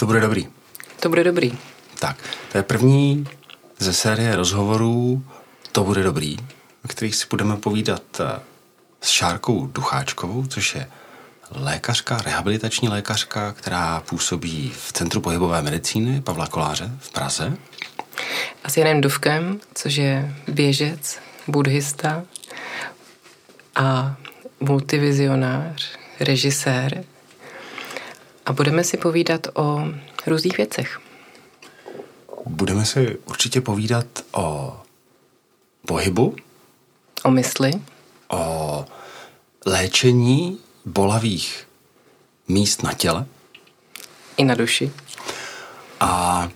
To bude dobrý. To bude dobrý. Tak, to je první ze série rozhovorů To bude dobrý, o kterých si budeme povídat eh, s Šárkou Ducháčkovou, což je lékařka, rehabilitační lékařka, která působí v Centru pohybové medicíny Pavla Koláře v Praze. A s Janem Duvkem, což je běžec, buddhista a multivizionář, režisér. A budeme si povídat o různých věcech. Budeme si určitě povídat o pohybu, O mysli, o léčení bolavých míst na těle i na duši. a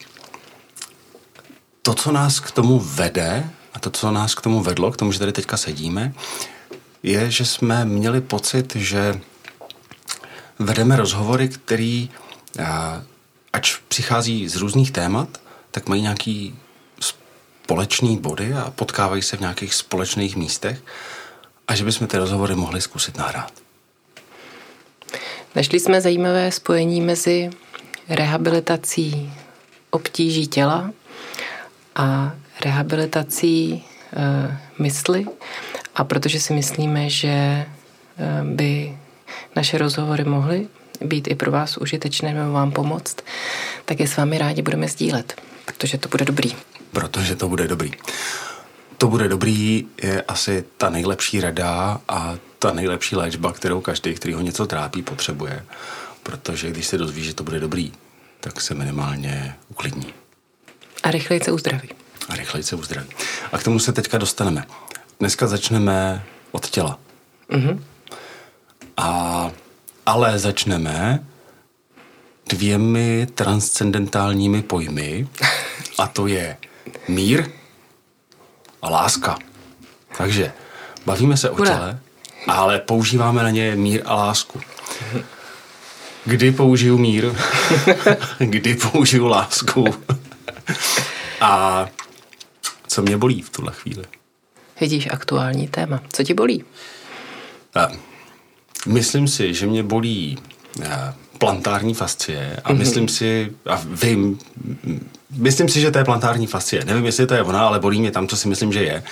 to, co nás k tomu vede a to, co nás k tomu vedlo, k tomu, že tady teďka sedíme, je, že jsme měli pocit, že vedeme rozhovory, který, ač přichází z různých témat, tak mají nějaký společný body a potkávají se v nějakých společných místech a že bychom ty rozhovory mohli zkusit nahrát. Našli jsme zajímavé spojení mezi rehabilitací obtíží těla a rehabilitací e, mysli. A protože si myslíme, že e, by naše rozhovory mohly být i pro vás užitečné nebo vám pomoct, tak je s vámi rádi budeme sdílet, protože to bude dobrý. Protože to bude dobrý. To bude dobrý je asi ta nejlepší rada a ta nejlepší léčba, kterou každý, který ho něco trápí, potřebuje. Protože když se dozví, že to bude dobrý, tak se minimálně uklidní A rychleji se uzdraví. a rychleji se uzdraví. A k tomu se teďka dostaneme. Dneska začneme od těla. Mhm. A, ale začneme dvěmi transcendentálními pojmy a to je mír a láska. Takže bavíme se o těle, ale používáme na ně mír a lásku. Kdy použiju mír, kdy použiju lásku a co mě bolí v tuhle chvíli. Vidíš aktuální téma. Co ti bolí? A Myslím si, že mě bolí eh, plantární fascie a myslím si, a vím, myslím si, že to je plantární fascie. Nevím, jestli to je ona, ale bolí mě tam, co si myslím, že je.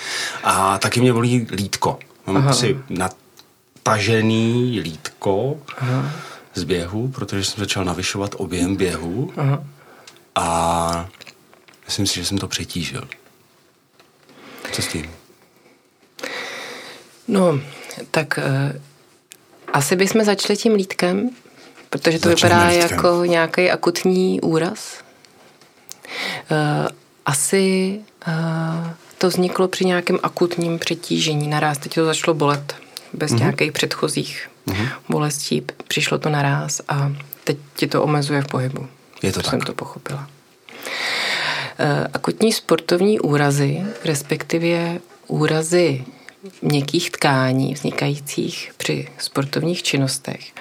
A taky mě bolí lítko. Mám Aha. si natažený lítko z běhu, protože jsem začal navyšovat objem běhu Aha. a myslím si, že jsem to přetížil. Co s tím? No, tak uh, asi bychom začali tím lítkem, protože to Začneme vypadá lítkem. jako nějaký akutní úraz. Uh, asi uh, to vzniklo při nějakém akutním přetížení. Naraz teď to začalo bolet bez Mhm. mm-hmm. nějakých předchozích mm-hmm. bolestí. Přišlo to naraz a teď ti to omezuje v pohybu. Je to Tak jsem to pochopila. Eh, Akutní sportovní úrazy, respektive úrazy měkkých tkání vznikajících při sportovních činnostech,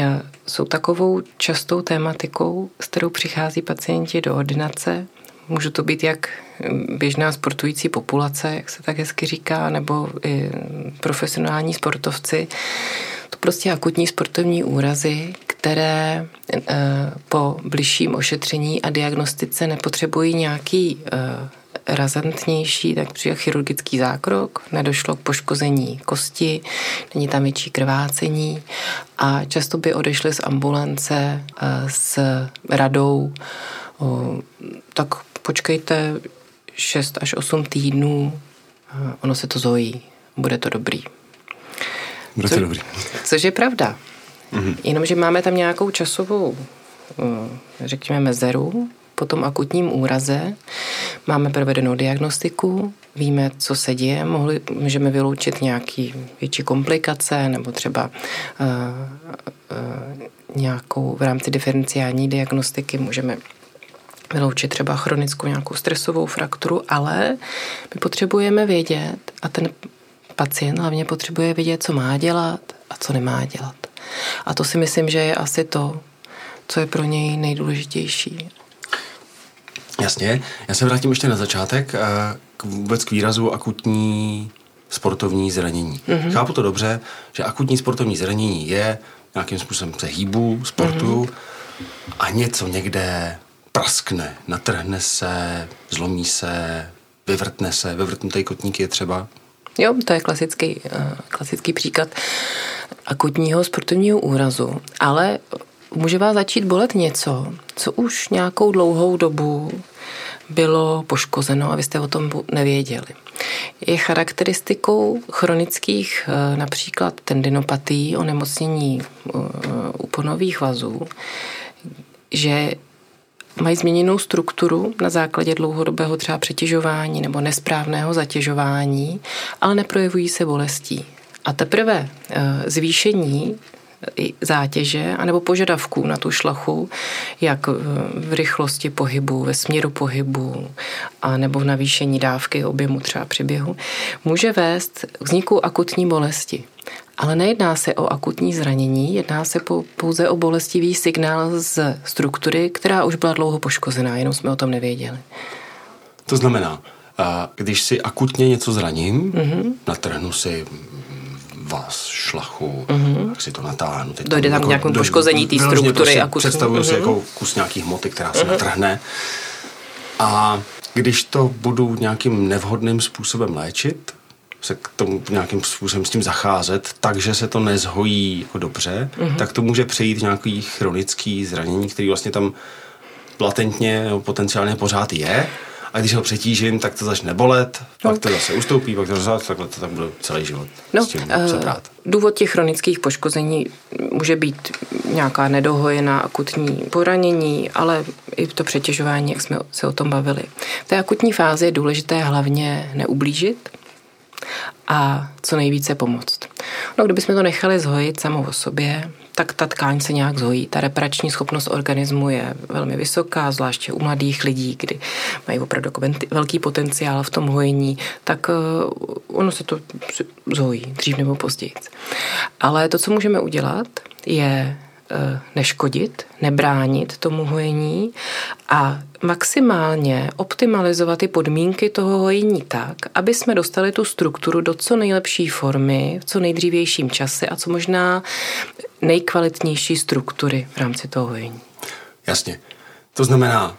eh, jsou takovou častou tématikou, s kterou přichází pacienti do ordinace. Může to být jak běžná sportující populace, jak se tak hezky říká, nebo i profesionální sportovci. To prostě akutní sportovní úrazy, které eh, po bližším ošetření a diagnostice nepotřebují nějaký eh, razantnější, tak přijde chirurgický zákrok, nedošlo k poškození kosti, není tam větší krvácení a často by odešli z ambulance eh, s radou, tak počkejte 6 až 8 týdnů, eh, ono se to zojí, bude to dobrý. Bude to Co- dobrý. Což je pravda. Mm-hmm. Jenomže máme tam nějakou časovou, eh, řekněme, mezeru po tom akutním úraze. Máme provedenou diagnostiku, víme, co se děje, mohli, můžeme vyloučit nějaký větší komplikace nebo třeba uh, uh, nějakou v rámci diferenciální diagnostiky můžeme vyloučit třeba chronickou nějakou stresovou frakturu, ale my potřebujeme vědět a ten pacient hlavně potřebuje vědět, co má dělat a co nemá dělat. A to si myslím, že je asi to, co je pro něj nejdůležitější. Jasně, já se vrátím ještě na začátek eh, k vůbec k výrazu akutní sportovní zranění. Mm-hmm. Chápu to dobře, že akutní sportovní zranění je nějakým způsobem se hýbu, sportu, mm-hmm. a něco někde praskne, natrhne se, zlomí se, vyvrtne se, vyvrtnutý kotník je třeba? Jo, to je klasický, eh, klasický příklad akutního sportovního úrazu, ale může vás začít bolet něco, co už nějakou dlouhou dobu bylo poškozeno a vy jste o tom nevěděli. Je charakteristikou chronických eh, například tendinopatí, onemocnění úponových eh, vazů, že mají změněnou strukturu na základě dlouhodobého třeba přetěžování nebo nesprávného zatěžování, ale neprojevují se bolestí. A teprve eh, zvýšení zátěže anebo požadavků na tu šlachu, jak v rychlosti pohybu, ve směru pohybu, a nebo v navýšení dávky objemu třeba při běhu, může vést k vzniku akutní bolesti. Ale nejedná se o akutní zranění, jedná se pouze o bolestivý signál z struktury, která už byla dlouho poškozená, jenom jsme o tom nevěděli. To znamená, když si akutně něco zraním, mm-hmm. natrhnu si vás, šlachu, mm-hmm. jak si to natáhnu. Teď Dojde tam jako, nějakou poškození té struktury. Prostě akutní. Představuju mm-hmm. si mhm. jako kus nějaký hmoty, která se mm-hmm. natrhne. A když to budu nějakým nevhodným způsobem léčit, se k tomu nějakým způsobem s tím zacházet, takže se to nezhojí jako dobře, mm-hmm. tak to může přejít nějaký chronický zranění, který vlastně tam latentně potenciálně pořád je a když ho přetížím, tak to začne bolet, no. pak to zase ustoupí, pak to zase, takhle to tak bude celý život no, s tím uh, Důvod těch chronických poškození může být nějaká nedohojená akutní poranění, ale i to přetěžování, jak jsme se o tom bavili. V té akutní fázi je důležité hlavně neublížit, a co nejvíce pomoct. No, kdybychom to nechali zhojit samou o sobě, tak ta tkáň se nějak zhojí. Ta reparační schopnost organismu je velmi vysoká, zvláště u mladých lidí, kdy mají opravdu velký potenciál v tom hojení, tak eh, ono se to zhojí dřív nebo později. Ale to, co můžeme udělat, je Eh, neškodit, nebránit tomu hojení a maximálně optimalizovat ty podmínky toho hojení tak, aby jsme dostali tu strukturu do co nejlepší formy, v co nejdřívějším čase a co možná nejkvalitnější struktury v rámci toho hojení. Jasně. To znamená,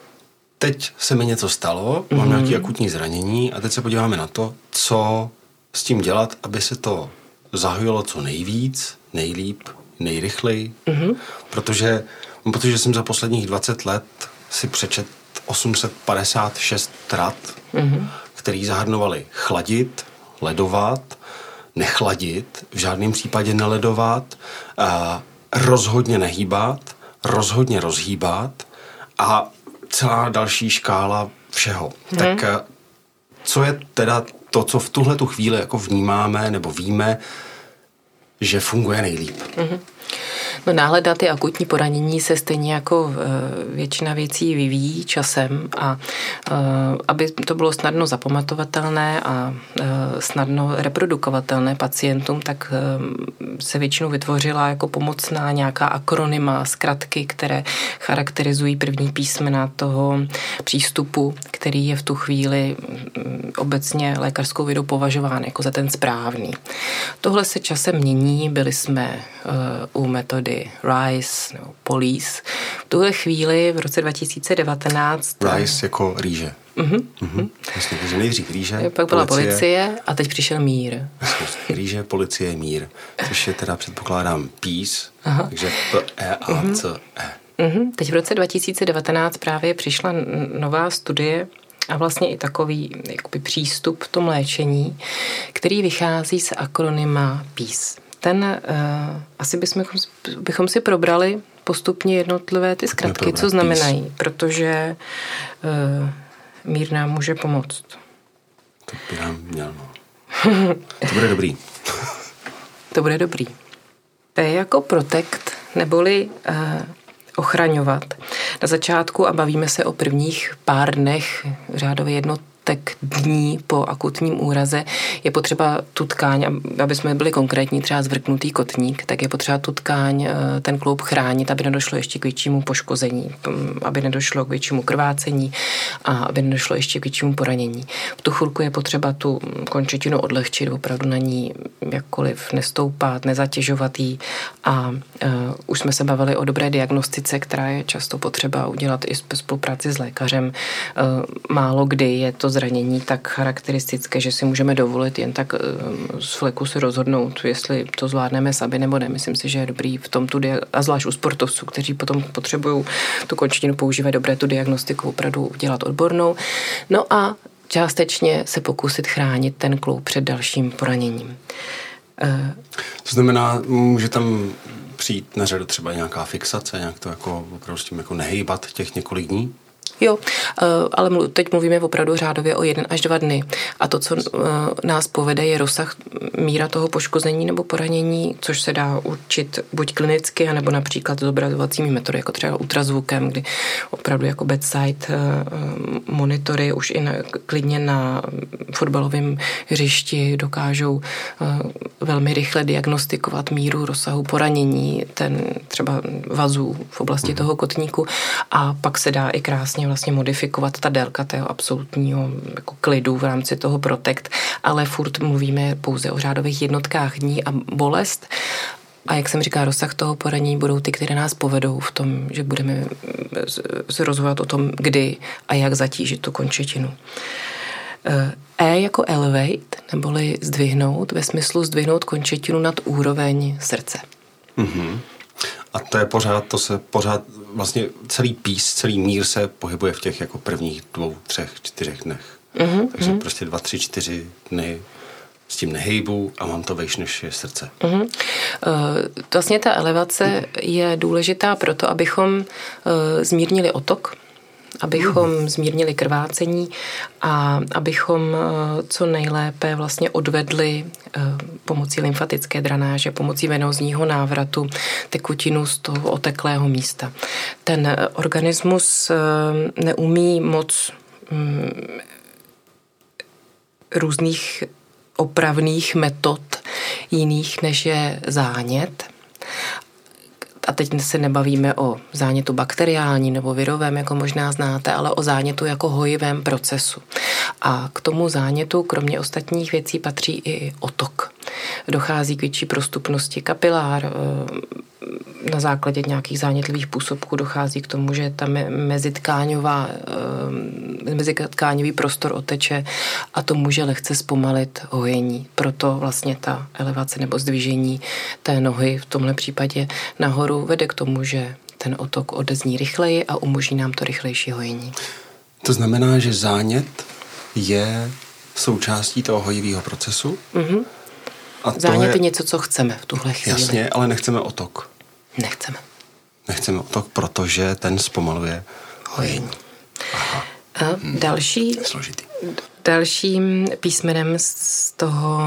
teď se mi něco stalo, mám mm-hmm. nějaké akutní zranění a teď se podíváme na to, co s tím dělat, aby se to zahojilo co nejvíc, nejlíp nejrychleji, mm-hmm. protože, protože jsem za posledních 20 let si přečet 856 trat, mm-hmm. který zahrnovali chladit, ledovat, nechladit, v žádném případě neledovat, a rozhodně nehýbat, rozhodně rozhýbat a celá další škála všeho. Hmm. Tak co je teda to, co v tuhle tu chvíli jako vnímáme nebo víme, že funguje nejlíp? Mm-hmm. No náhled na ty akutní poranění se stejně jako eh, většina věcí vyvíjí časem a eh, aby to bylo snadno zapamatovatelné a eh, snadno reprodukovatelné pacientům, tak se většinou vytvořila jako pomocná nějaká akronyma, zkratky, které charakterizují první písmena toho přístupu, který je v tu chvíli mm, obecně lékařskou vědou považován jako za ten správný. Tohle se časem mění, byli jsme u metody metody Rice nebo Police. V tuhle chvíli v roce 2019... Rice jako rýže. Vlastně, takže nejdřív rýže, Pak byla policie, policie a teď přišel mír. rýže, policie, mír. Což je teda, předpokládám, peace, Aha. takže P-E-A-C-E. Uh-huh. Teď v roce 2019 právě přišla nová studie a vlastně i takový jakoby, přístup v tom léčení, který vychází z akronyma PEACE ten uh, asi bychom, bychom si probrali postupně jednotlivé ty zkratky, co znamenají, peace. protože uh, mír nám může pomoct. To by nám měl, no. To bude dobrý. to bude dobrý. To je jako protect, neboli uh, ochraňovat. Na začátku, a bavíme se o prvních pár dnech, řádově jedno několik dní po akutním úraze je potřeba tu tkáň, aby jsme byli konkrétní, třeba zvrknutý kotník, tak je potřeba tu tkáň, eh, ten kloub chránit, aby nedošlo ještě k většímu poškození, mm, aby nedošlo k většímu krvácení a aby nedošlo ještě k většímu poranění. V tu chvilku je potřeba tu končetinu odlehčit, opravdu na ní jakkoliv nestoupat, nezatěžovat jí a uh, už jsme se bavili o dobré diagnostice, která je často potřeba udělat i ve spolupráci s lékařem. Uh, málo kdy je to zranění tak charakteristické, že si můžeme dovolit jen tak uh, z fleku si rozhodnout, jestli to zvládneme sami nebo ne. Myslím si, že je dobrý v tom tu a zvlášť u sportovců, kteří potom potřebují tu končetinu používat dobré tu diagnostiku opravdu udělat odbornou. No a částečně se pokusit chránit ten kloub před dalším poraněním. To znamená, může tam přijít na řadu třeba nějaká fixace, nějak to jako opravdu s tím jako nehejbat těch několik dní? Jo, eh, ale teď mluvíme opravdu řádově o jeden až dva dny. A to, co eh, nás povede, je rozsah míra toho poškození nebo poranění, což se dá určit buď klinicky, anebo například zobrazovacími metody, jako třeba ultrazvukem, kdy opravdu jako bedside eh, monitory už i na, klidně na fotbalovém hřišti dokážou velmi rychle diagnostikovat míru rozsahu poranění, ten třeba vazů v oblasti mm. toho kotníku a pak se dá i krásně vlastně modifikovat ta délka tého absolutního jako klidu v rámci toho protekt, ale furt mluvíme pouze o řádových jednotkách dní a bolest a jak jsem říká, rozsah toho poranění budou ty, které nás povedou v tom, že budeme se rozhodovat o tom, kdy a jak zatížit tu končetinu. E jako elevate, neboli zdvihnout, ve smyslu zdvihnout končetinu nad úroveň srdce. Mm-hmm. A to je pořád, to se pořád, vlastně celý pís, celý mír se pohybuje v těch jako prvních dvou, třech, čtyřech dnech. Mm-hmm. Takže mm-hmm. prostě dva, tři, čtyři dny s tím nehejbu a mám to vejš než je srdce. Mm-hmm. Vlastně ta elevace je důležitá proto, abychom uh, zmírnili otok abychom zmírnili krvácení a abychom eh, co nejlépe vlastně odvedli eh, pomocí lymfatické dranáže, pomocí venozního návratu tekutinu z toho oteklého místa. Ten eh, organismus neumí moc mm, různých opravných metod jiných, než je zánět a teď se nebavíme o zánětu bakteriální nebo virovém, jako možná znáte, ale o zánětu jako hojivém procesu. A k tomu zánětu, kromě ostatních věcí, patří i otok. Dochází k větší prostupnosti kapilár, eh, na základě nějakých zánětlivých působků dochází k tomu, že tam mezitkáňová, eh, mezitkáňový prostor oteče a to může lehce zpomalit hojení. Proto vlastně ta elevace nebo zdvižení té nohy v tomhle případě nahoru vede k tomu, že ten otok odezní rychleji a umožní nám to rychlejší hojení. To znamená, že zánět je součástí toho hojivého procesu? Mm-hmm. A Zánět je... je něco, co chceme v tuhle chvíli. Jasně, ale nechceme otok. Nechceme. Nechceme otok, protože ten zpomaluje hojení. Aha. A další, Složitý. dalším písmenem z toho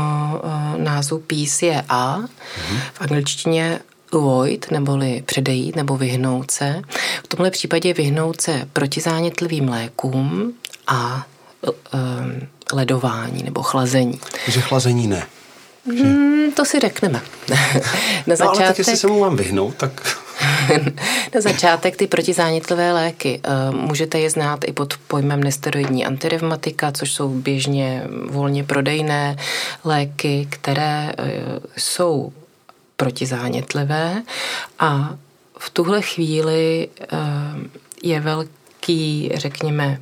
uh, názvu pís je A. Hmm. V angličtině avoid, neboli předejít nebo vyhnout se. V tomhle případě vyhnout se protizánětlivým lékům a uh, ledování nebo chlazení. Takže chlazení ne. Hmm, to si řekneme. Na začátek... No, ale tak jestli se mu mám vyhnout, tak... Na začátek ty protizánětlivé léky. Eh, můžete je znát i pod pojmem nesteroidní antirevmatika, což jsou běžně volně prodejné léky, které eh, jsou protizánětlivé a v tuhle chvíli eh, je velký, řekněme,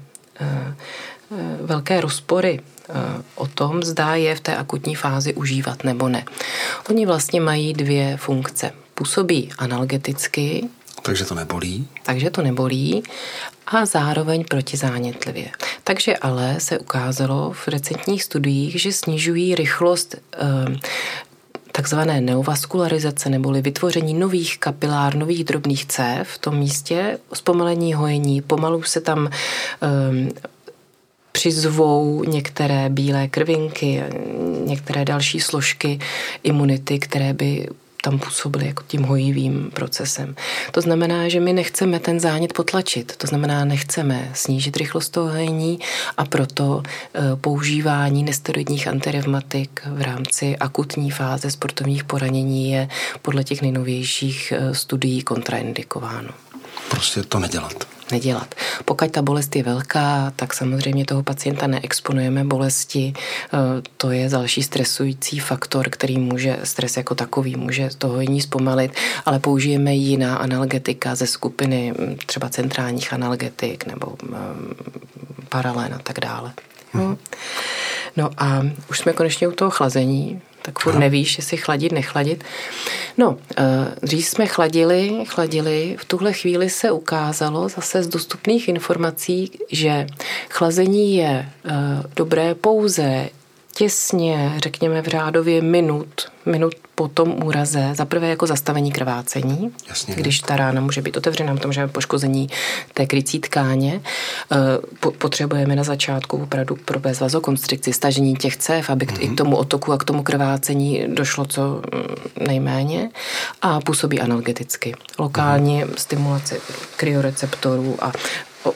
velké rozpory Eh, o tom, zda je v té akutní fázi užívat nebo ne. Oni vlastně mají dvě funkce. Působí analgeticky, takže to nebolí. Takže to nebolí a zároveň protizánětlivě. Takže ale se ukázalo v recentních studiích, že snižují rychlost eh, takzvané neovaskularizace neboli vytvoření nových kapilár, nových drobných cév v tom místě, zpomalení hojení, pomalu se tam um, přizvou některé bílé krvinky, některé další složky imunity, které by tam působily jako tím hojivým procesem. To znamená, že my nechceme ten zánět potlačit, to znamená, nechceme snížit rychlost toho hojení a proto eh, používání nesteroidních antirevmatik v rámci akutní fáze sportovních poranění je podle těch nejnovějších eh, studií kontraindikováno. Prostě to nedělat nedělat. Pokud ta bolest je velká, tak samozřejmě toho pacienta neexponujeme bolesti. E, to je další stresující faktor, který může, stres jako takový, může toho jiní zpomalit, ale použijeme jiná analgetika ze skupiny třeba centrálních analgetik nebo paralén a tak dále. Hmm. No a už jsme konečně u toho chlazení tak furt nevíš, jestli chladit, nechladit. No, eh, dřív jsme chladili, chladili, v tuhle chvíli se ukázalo zase z dostupných informací, že chlazení je eh, dobré pouze těsně, řekněme v řádově minut, minut po tom úraze, za prvé jako zastavení krvácení, Jasně, když ta rána může být otevřená, to může poškození té krycí tkáně. E, potřebujeme na začátku opravdu provést vazokonstrikci, stažení těch cév, aby mm-hmm. i k mhm. tomu otoku a k tomu krvácení došlo co mm, nejméně a působí analgeticky. Lokálně mm-hmm. stimulace kryoreceptorů a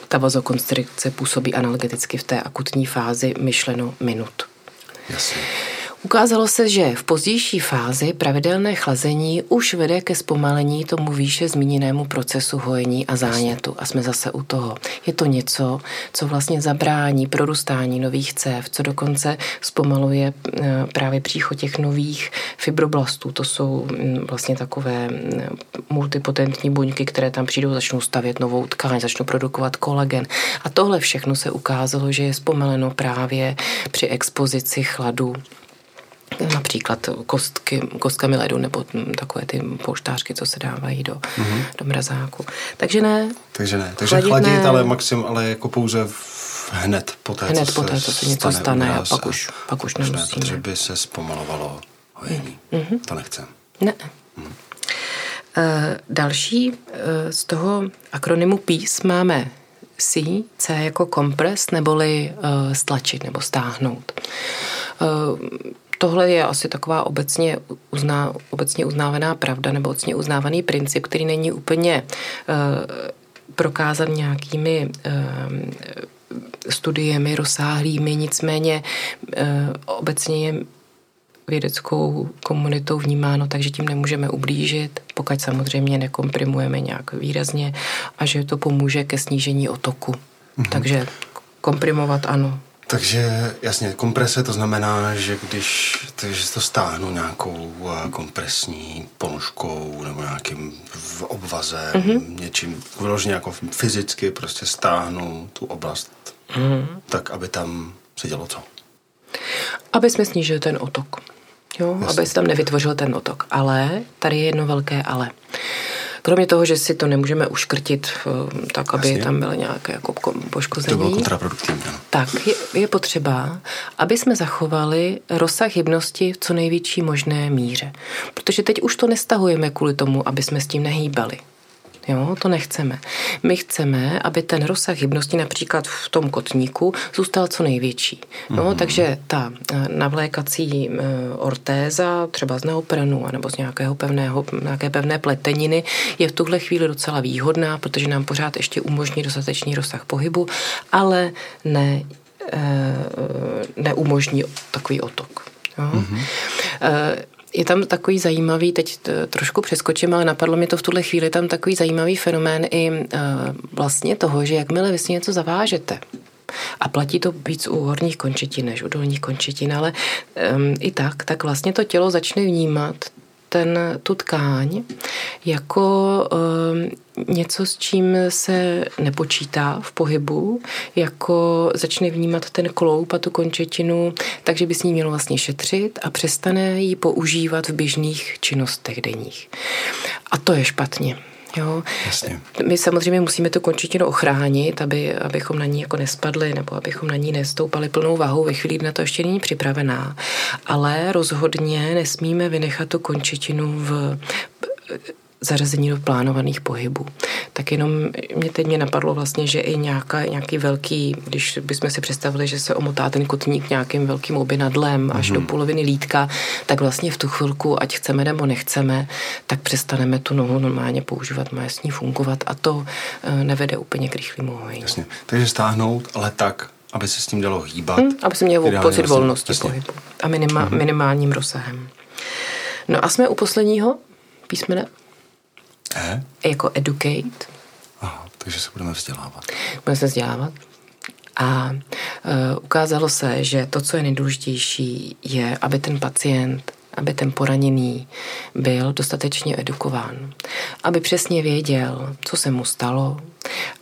ta vazokonstrikce působí analgeticky v té akutní fázi myšleno minut. Jasně. Ukázalo se, že v pozdější fázi pravidelné chlazení už vede ke zpomalení tomu výše zmíněnému procesu hojení a zánětu. A jsme zase u toho. Je to něco, co vlastně zabrání prorůstání nových cév, co dokonce zpomaluje eh, právě příchod těch nových fibroblastů. To jsou mm, vlastně takové mm, multipotentní buňky, které tam přijdou, začnou stavět novou tkáň, začnou produkovat kolagen. A tohle všechno se ukázalo, že je zpomaleno právě při expozici chladu například kostky, kostkami ledu nebo takové ty polštářky, co se dávají do, mm-hmm. do mrazáku. Takže ne. Takže ne. Takže chladit, chladit ne. ale maxim, ale jako pouze v, hned po té, hned po té, co se něco stane, stane a pak už, pak už nemusíme. Protože by se zpomalovalo hojení. Mm-hmm. To nechcem. Ne. Mm. další e, z toho akronymu PEACE máme C, C jako kompres, neboli uh, stlačit nebo stáhnout. Uh, tohle je asi taková obecně, uzná, obecně uznávaná pravda nebo obecně uznávaný princip, který není úplně uh, prokázan nějakými uh, studiemi rozsáhlými, nicméně uh, obecně je vědeckou komunitou vnímáno, takže tím nemůžeme ublížit, pokud samozřejmě nekomprimujeme nějak výrazně a že to pomůže ke snížení otoku. Mm-hmm. Takže komprimovat ano, takže jasně, komprese to znamená, že když takže to stáhnu nějakou eh, kompresní ponožkou nebo nějakým obvazem, mm-hmm. něčím vyloženě jako fyzicky prostě stáhnu tu oblast mm-hmm. tak, aby tam se dělo co? Aby jsme snížili ten otok. Jo, aby se tam nevytvořil ten otok. Ale tady je jedno velké ale. Kromě toho, že si to nemůžeme uškrtit eh, tak, aby Jasně. tam bylo nějaké jako poškození. To bylo kontraproduktivní. Tak je, je potřeba, aby jsme zachovali rozsah hybnosti v co největší možné míře. Protože teď už to nestahujeme kvůli tomu, aby jsme s tím nehýbali. Jo, to nechceme. My chceme, aby ten rozsah hybnosti například v tom kotníku zůstal co největší. No, mm-hmm. takže ta eh, navlékací eh, ortéza, třeba z neoprenu nebo z nějakého pevného, nějaké pevné pleteniny, je v tuhle chvíli docela výhodná, protože nám pořád ještě umožní dostatečný rozsah pohybu, ale ne, eh, neumožní takový otok. Jo? Mm-hmm. Je tam takový zajímavý, teď trošku přeskočím, ale napadlo mi to v tuhle chvíli, tam takový zajímavý fenomén i uh, vlastně toho, že jakmile vy si něco zavážete, a platí to víc u horních končetin než u dolních končetin, ale um, i tak, tak vlastně to tělo začne vnímat ten, tu tkáň jako uh, něco, s čím se nepočítá v pohybu, jako začne vnímat ten kloup a tu končetinu, takže by s ní mělo vlastně šetřit a přestane ji používat v běžných činnostech denních. A to je špatně. Jo. Jasně. My samozřejmě musíme tu končetinu ochránit, aby, abychom na ní jako nespadli nebo abychom na ní nestoupali plnou váhou ve chvíli, kdy na to ještě není připravená. Ale rozhodně nesmíme vynechat tu končetinu v zařazení do plánovaných pohybů. Tak jenom mě teď mě napadlo vlastně, že i nějaká, nějaký velký, když bychom si představili, že se omotá ten kotník nějakým velkým obinadlem až mm-hmm. do poloviny lítka, tak vlastně v tu chvilku, ať chceme nebo nechceme, tak přestaneme tu nohu normálně používat, má s ní fungovat a to eh, nevede úplně k rychlému hojení. Jasně. Takže stáhnout, ale tak, aby se s tím dalo hýbat. Hmm, aby se měl pocit vlastně, volnosti jasně. pohybu a minima, hmm. minimálním rozsahem. No a jsme u posledního písmene. E? Jako educate. Aha, takže se budeme vzdělávat. Budeme se vzdělávat. A uh, ukázalo se, že to, co je nejdůležitější, je, aby ten pacient aby ten poraněný byl dostatečně edukován, aby přesně věděl, co se mu stalo,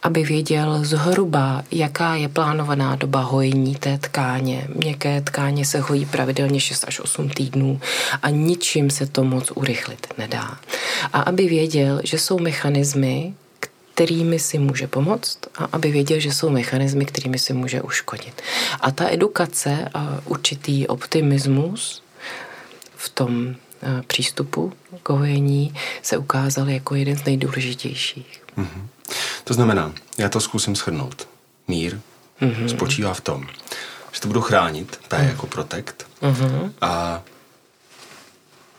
aby věděl zhruba, jaká je plánovaná doba hojení té tkáně. Měkké tkáně se hojí pravidelně 6 až 8 týdnů a ničím se to moc urychlit nedá. A aby věděl, že jsou mechanismy, kterými si může pomoct a aby věděl, že jsou mechanismy, kterými si může uškodit. A ta edukace a určitý optimismus v tom eh, přístupu k hojení se ukázal jako jeden z nejdůležitějších. Mm-hmm. To znamená, já to zkusím shrnout. Mír mm-hmm. spočívá v tom, že to budu chránit, P mm. jako protect, mm-hmm. a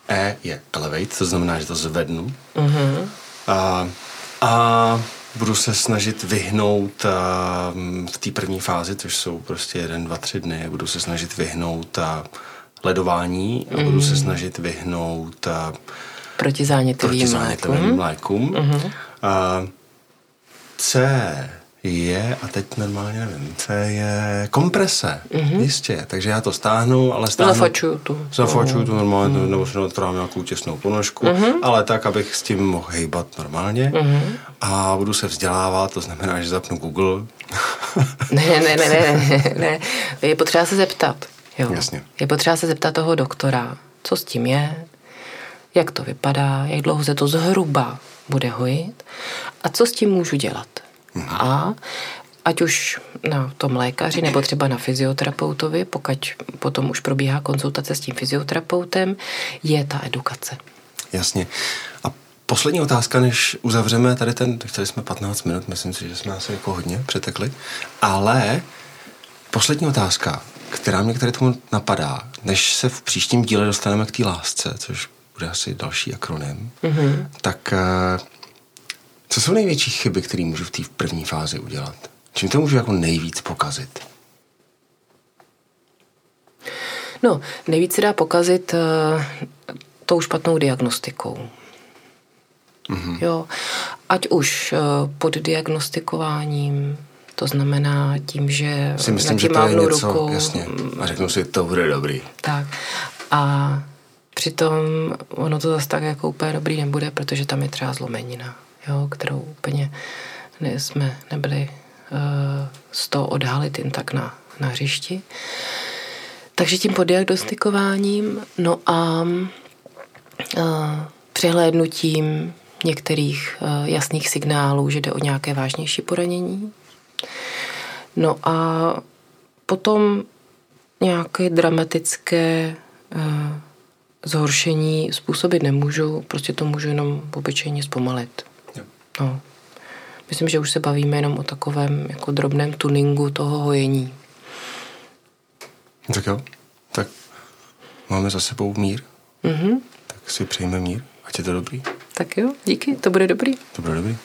E je elevate, to znamená, že to zvednu. Mm-hmm. A, a budu se snažit vyhnout a, v té první fázi, což jsou prostě jeden, dva, tři dny, budu se snažit vyhnout a, ledování a budu se snažit vyhnout a, protizánětlivým, protizánětlivým lékům. lékům. Mm-hmm. A, C je, a teď normálně nevím, C je komprese, mm-hmm. jistě, takže já to stáhnu, ale stáhnu... Zafačuju tu. Zafačuju tu normálně, mm-hmm. nebo si trávám nějakou těsnou ponožku, mm-hmm. ale tak, abych s tím mohl hejbat normálně mm-hmm. a budu se vzdělávat, to znamená, že zapnu Google. ne, ne, ne, ne, ne, ne, je potřeba se zeptat. Jo. Jasně. Je potřeba se zeptat toho doktora, co s tím je, jak to vypadá, jak dlouho se to zhruba bude hojit a co s tím můžu dělat. Mhm. A ať už na tom lékaři nebo třeba na fyzioterapeutovi, pokud potom už probíhá konzultace s tím fyzioterapeutem, je ta edukace. Jasně. A poslední otázka, než uzavřeme tady ten, chtěli jsme 15 minut, myslím si, že jsme asi jako hodně přetekli, ale poslední otázka, která mě k tady tomu napadá, než se v příštím díle dostaneme k té lásce, což bude asi další akronym, mm-hmm. tak eh, co jsou největší chyby, které můžu v té první fázi udělat? Čím to můžu jako nejvíc pokazit? No, nejvíc se dá pokazit uh, tou špatnou diagnostikou. Mm-hmm. Jo, ať už uh, pod diagnostikováním, to znamená tím, že si myslím, že to je něco, rukou, jasně, a řeknu si, to bude dobrý. Tak. A přitom ono to zase tak jako úplně dobrý nebude, protože tam je třeba zlomenina jo, kterou úplně ne, jsme nebyli uh, z toho odhalit jen tak na, na hřišti. Takže tím podiagnostikováním, no a uh, přehlédnutím některých uh, jasných signálů, že jde o nějaké vážnější poranění. No a potom nějaké dramatické uh, zhoršení způsobit nemůžu, prostě to můžu jenom obyčejně zpomalit. No. Myslím, že už se bavíme jenom o takovém jako drobném tuningu toho hojení. Tak jo, tak máme za sebou mír. Mm-hmm. Tak si přejme mír, ať je to dobrý. Tak jo, díky, to bude dobrý. To bude dobrý.